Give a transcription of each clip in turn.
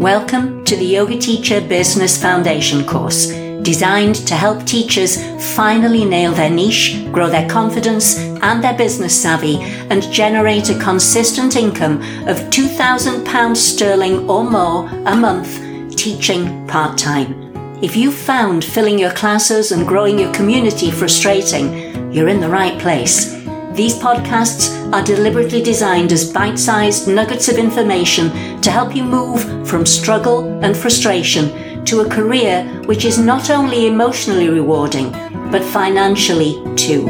Welcome to the Yoga Teacher Business Foundation course, designed to help teachers finally nail their niche, grow their confidence and their business savvy, and generate a consistent income of £2,000 sterling or more a month teaching part time. If you've found filling your classes and growing your community frustrating, you're in the right place. These podcasts are deliberately designed as bite sized nuggets of information to help you move from struggle and frustration to a career which is not only emotionally rewarding, but financially too.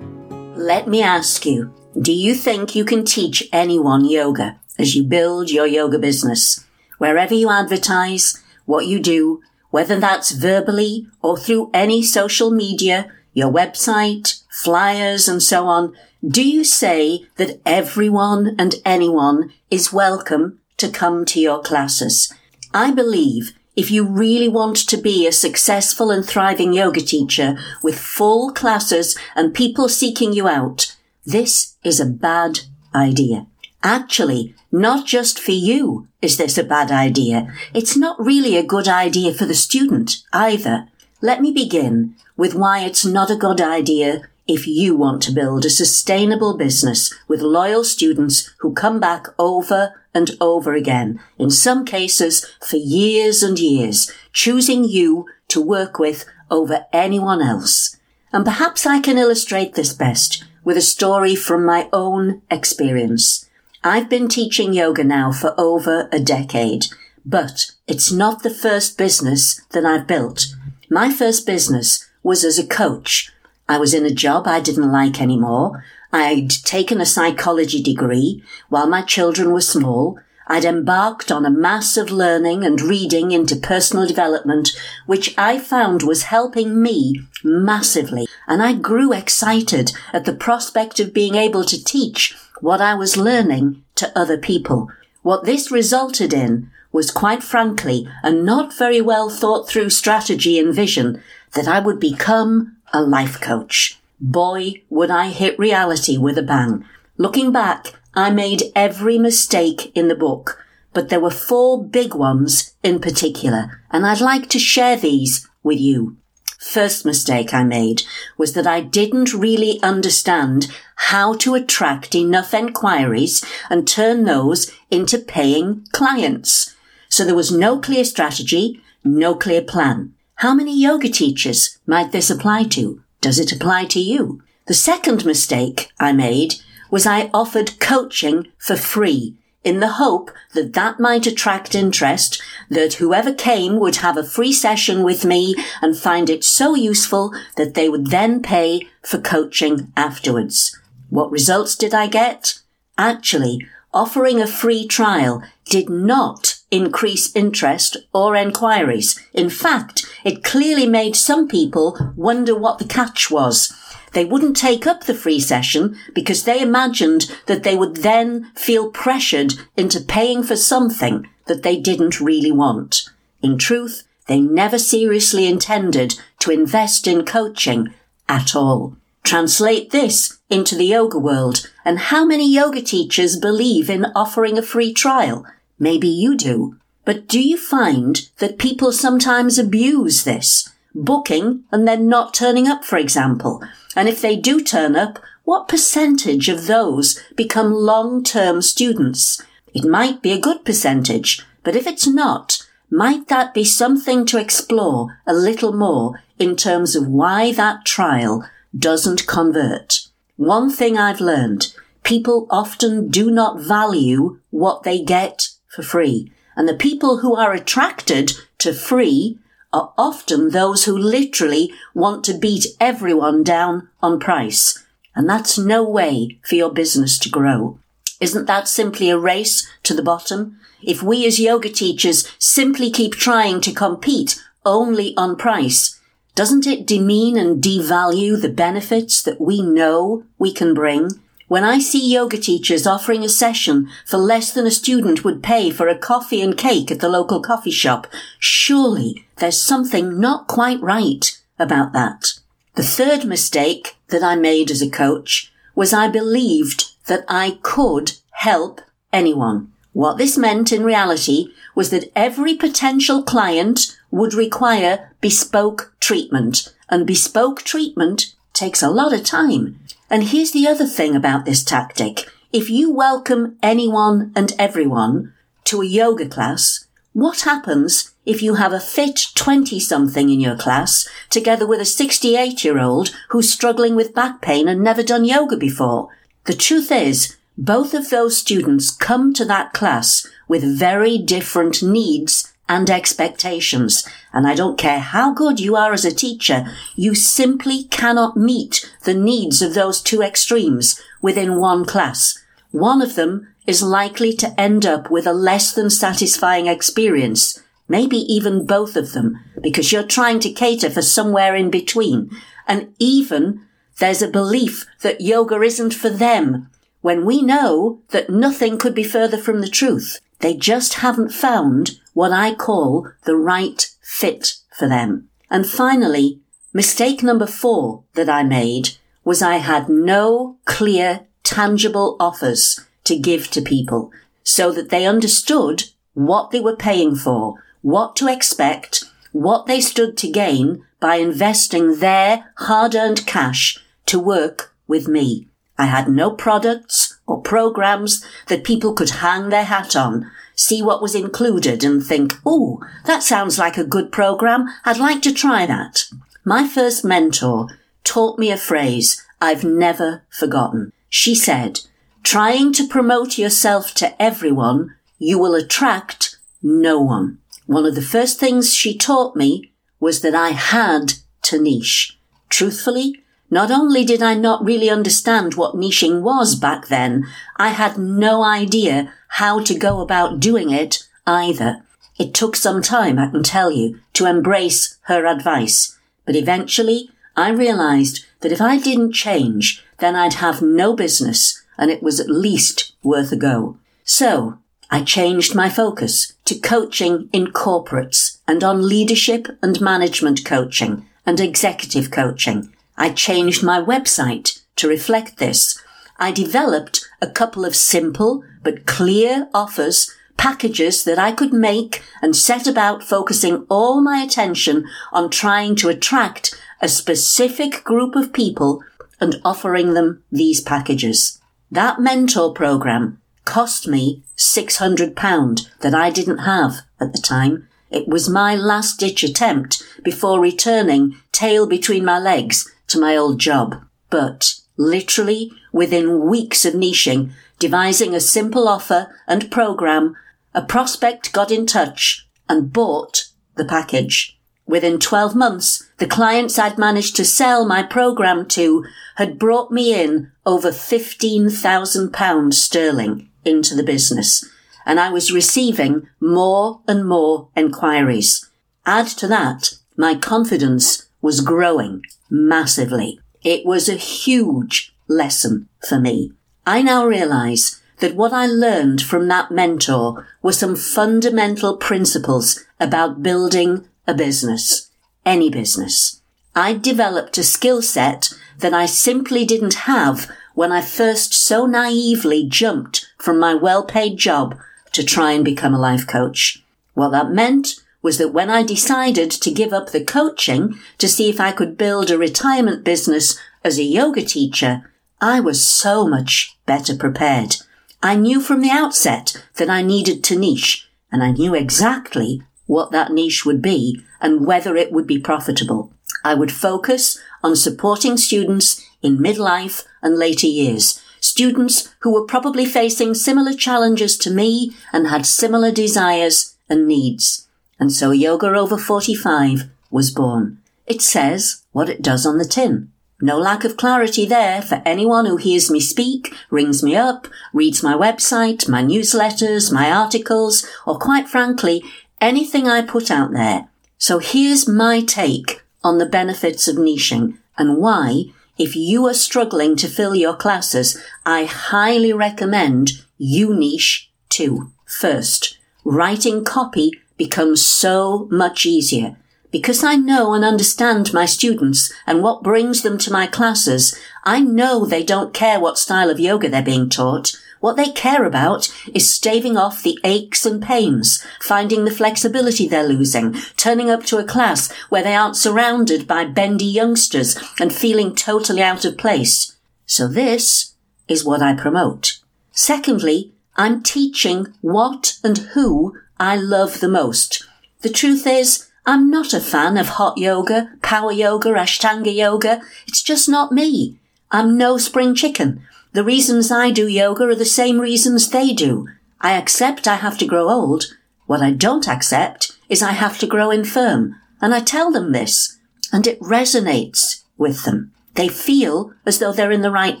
Let me ask you do you think you can teach anyone yoga as you build your yoga business? Wherever you advertise, what you do, whether that's verbally or through any social media, your website, flyers and so on, do you say that everyone and anyone is welcome to come to your classes? I believe if you really want to be a successful and thriving yoga teacher with full classes and people seeking you out, this is a bad idea. Actually, not just for you is this a bad idea. It's not really a good idea for the student either. Let me begin with why it's not a good idea if you want to build a sustainable business with loyal students who come back over and over again, in some cases for years and years, choosing you to work with over anyone else. And perhaps I can illustrate this best with a story from my own experience. I've been teaching yoga now for over a decade, but it's not the first business that I've built. My first business was as a coach. I was in a job I didn't like anymore. I'd taken a psychology degree while my children were small. I'd embarked on a mass of learning and reading into personal development, which I found was helping me massively. And I grew excited at the prospect of being able to teach what I was learning to other people. What this resulted in was quite frankly a not very well thought through strategy and vision that I would become a life coach. Boy, would I hit reality with a bang. Looking back, I made every mistake in the book, but there were four big ones in particular, and I'd like to share these with you. First mistake I made was that I didn't really understand how to attract enough enquiries and turn those into paying clients. So there was no clear strategy, no clear plan. How many yoga teachers might this apply to? Does it apply to you? The second mistake I made was I offered coaching for free in the hope that that might attract interest, that whoever came would have a free session with me and find it so useful that they would then pay for coaching afterwards. What results did I get? Actually, offering a free trial did not increase interest or enquiries. In fact, it clearly made some people wonder what the catch was. They wouldn't take up the free session because they imagined that they would then feel pressured into paying for something that they didn't really want. In truth, they never seriously intended to invest in coaching at all. Translate this into the yoga world and how many yoga teachers believe in offering a free trial? Maybe you do. But do you find that people sometimes abuse this? Booking and then not turning up, for example. And if they do turn up, what percentage of those become long-term students? It might be a good percentage, but if it's not, might that be something to explore a little more in terms of why that trial doesn't convert? One thing I've learned, people often do not value what they get for free. And the people who are attracted to free are often those who literally want to beat everyone down on price. And that's no way for your business to grow. Isn't that simply a race to the bottom? If we as yoga teachers simply keep trying to compete only on price, doesn't it demean and devalue the benefits that we know we can bring? When I see yoga teachers offering a session for less than a student would pay for a coffee and cake at the local coffee shop, surely there's something not quite right about that. The third mistake that I made as a coach was I believed that I could help anyone. What this meant in reality was that every potential client would require bespoke treatment and bespoke treatment takes a lot of time. And here's the other thing about this tactic. If you welcome anyone and everyone to a yoga class, what happens if you have a fit 20 something in your class together with a 68 year old who's struggling with back pain and never done yoga before? The truth is, both of those students come to that class with very different needs and expectations. And I don't care how good you are as a teacher, you simply cannot meet the needs of those two extremes within one class. One of them is likely to end up with a less than satisfying experience, maybe even both of them, because you're trying to cater for somewhere in between. And even there's a belief that yoga isn't for them when we know that nothing could be further from the truth. They just haven't found what I call the right fit for them. And finally, mistake number four that I made was I had no clear, tangible offers to give to people so that they understood what they were paying for, what to expect, what they stood to gain by investing their hard earned cash to work with me. I had no products or programs that people could hang their hat on, see what was included and think, oh, that sounds like a good program. I'd like to try that. My first mentor taught me a phrase I've never forgotten. She said, trying to promote yourself to everyone, you will attract no one. One of the first things she taught me was that I had to niche. Truthfully, not only did I not really understand what niching was back then, I had no idea how to go about doing it either. It took some time, I can tell you, to embrace her advice. But eventually, I realized that if I didn't change, then I'd have no business, and it was at least worth a go. So, I changed my focus to coaching in corporates and on leadership and management coaching and executive coaching I changed my website to reflect this. I developed a couple of simple but clear offers, packages that I could make and set about focusing all my attention on trying to attract a specific group of people and offering them these packages. That mentor program cost me £600 that I didn't have at the time. It was my last ditch attempt before returning tail between my legs to my old job, but literally within weeks of niching, devising a simple offer and program, a prospect got in touch and bought the package. Within 12 months, the clients I'd managed to sell my program to had brought me in over £15,000 sterling into the business, and I was receiving more and more enquiries. Add to that, my confidence was growing massively. It was a huge lesson for me. I now realize that what I learned from that mentor were some fundamental principles about building a business, any business. I developed a skill set that I simply didn't have when I first so naively jumped from my well-paid job to try and become a life coach. What that meant was that when I decided to give up the coaching to see if I could build a retirement business as a yoga teacher, I was so much better prepared. I knew from the outset that I needed to niche, and I knew exactly what that niche would be and whether it would be profitable. I would focus on supporting students in midlife and later years, students who were probably facing similar challenges to me and had similar desires and needs. And so Yoga Over 45 was born. It says what it does on the tin. No lack of clarity there for anyone who hears me speak, rings me up, reads my website, my newsletters, my articles, or quite frankly, anything I put out there. So here's my take on the benefits of niching and why, if you are struggling to fill your classes, I highly recommend you niche too. First, writing copy becomes so much easier. Because I know and understand my students and what brings them to my classes, I know they don't care what style of yoga they're being taught. What they care about is staving off the aches and pains, finding the flexibility they're losing, turning up to a class where they aren't surrounded by bendy youngsters and feeling totally out of place. So this is what I promote. Secondly, I'm teaching what and who I love the most. The truth is, I'm not a fan of hot yoga, power yoga, ashtanga yoga. It's just not me. I'm no spring chicken. The reasons I do yoga are the same reasons they do. I accept I have to grow old. What I don't accept is I have to grow infirm. And I tell them this. And it resonates with them. They feel as though they're in the right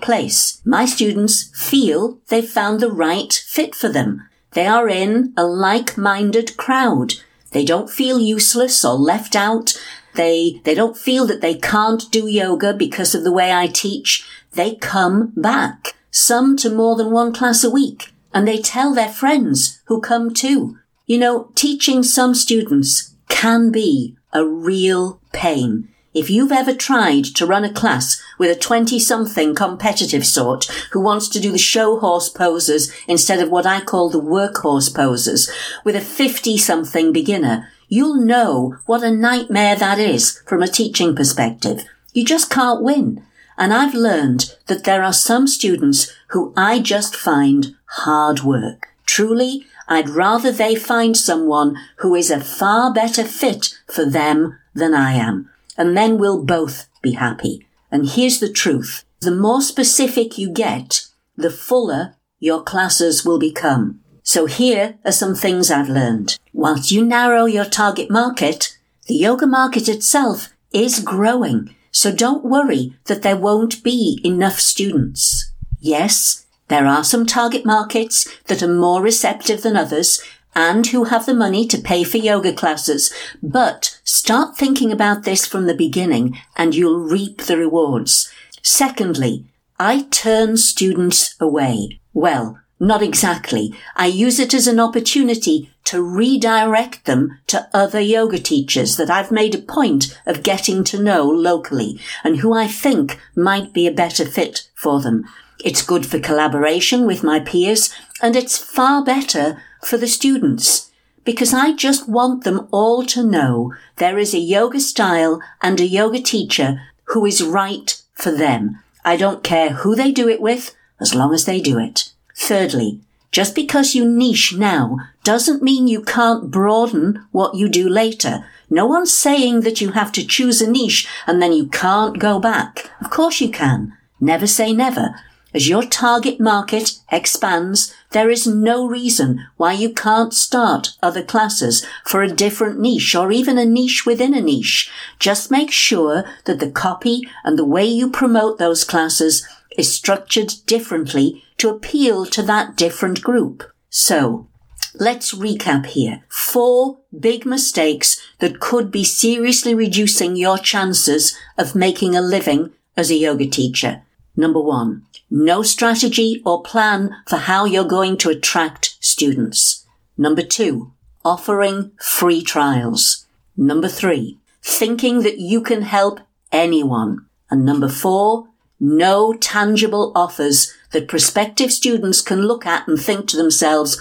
place. My students feel they've found the right fit for them. They are in a like-minded crowd. They don't feel useless or left out. They, they don't feel that they can't do yoga because of the way I teach. They come back, some to more than one class a week, and they tell their friends who come too. You know, teaching some students can be a real pain. If you've ever tried to run a class with a 20 something competitive sort who wants to do the show horse poses instead of what I call the workhorse poses, with a 50 something beginner, you'll know what a nightmare that is from a teaching perspective. You just can't win. And I've learned that there are some students who I just find hard work. Truly, I'd rather they find someone who is a far better fit for them than I am. And then we'll both be happy. And here's the truth. The more specific you get, the fuller your classes will become. So here are some things I've learned. Whilst you narrow your target market, the yoga market itself is growing so don't worry that there won't be enough students. Yes, there are some target markets that are more receptive than others and who have the money to pay for yoga classes, but start thinking about this from the beginning and you'll reap the rewards. Secondly, I turn students away. Well, not exactly. I use it as an opportunity to redirect them to other yoga teachers that I've made a point of getting to know locally and who I think might be a better fit for them. It's good for collaboration with my peers and it's far better for the students because I just want them all to know there is a yoga style and a yoga teacher who is right for them. I don't care who they do it with as long as they do it. Thirdly, just because you niche now doesn't mean you can't broaden what you do later. No one's saying that you have to choose a niche and then you can't go back. Of course you can. Never say never. As your target market expands, there is no reason why you can't start other classes for a different niche or even a niche within a niche. Just make sure that the copy and the way you promote those classes is structured differently to appeal to that different group. So, let's recap here. Four big mistakes that could be seriously reducing your chances of making a living as a yoga teacher. Number one, no strategy or plan for how you're going to attract students. Number two, offering free trials. Number three, thinking that you can help anyone. And number four, no tangible offers that prospective students can look at and think to themselves,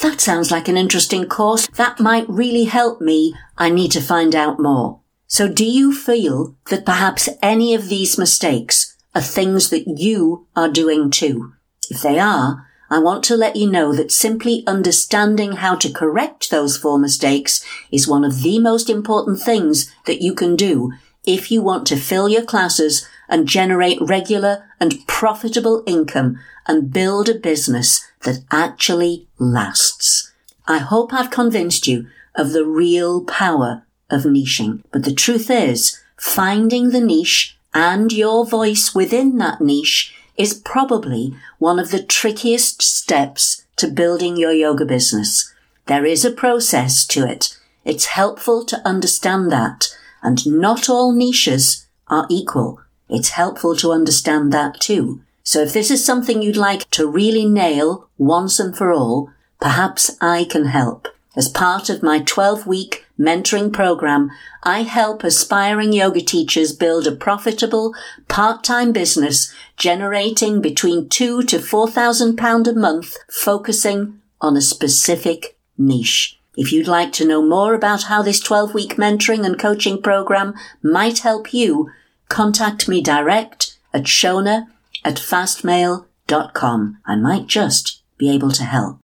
that sounds like an interesting course. That might really help me. I need to find out more. So do you feel that perhaps any of these mistakes are things that you are doing too? If they are, I want to let you know that simply understanding how to correct those four mistakes is one of the most important things that you can do if you want to fill your classes and generate regular and profitable income and build a business that actually lasts. I hope I've convinced you of the real power of niching. But the truth is, finding the niche and your voice within that niche is probably one of the trickiest steps to building your yoga business. There is a process to it. It's helpful to understand that and not all niches are equal. It's helpful to understand that too. So if this is something you'd like to really nail once and for all, perhaps I can help. As part of my 12 week mentoring program, I help aspiring yoga teachers build a profitable part-time business generating between two to four thousand pound a month, focusing on a specific niche. If you'd like to know more about how this 12 week mentoring and coaching program might help you, contact me direct at shona at fastmail.com. I might just be able to help.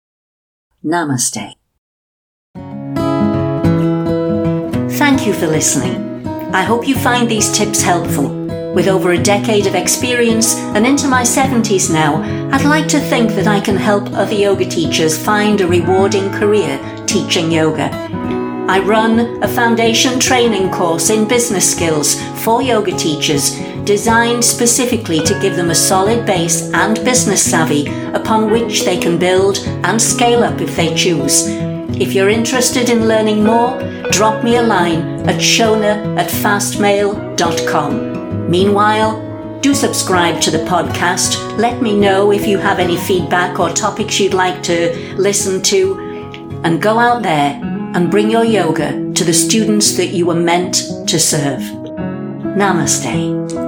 Namaste. Thank you for listening. I hope you find these tips helpful. With over a decade of experience and into my 70s now, I'd like to think that I can help other yoga teachers find a rewarding career teaching yoga. I run a foundation training course in business skills for yoga teachers designed specifically to give them a solid base and business savvy upon which they can build and scale up if they choose. If you're interested in learning more, drop me a line at shona at fastmail.com. Meanwhile, do subscribe to the podcast. Let me know if you have any feedback or topics you'd like to listen to. And go out there and bring your yoga to the students that you were meant to serve. Namaste.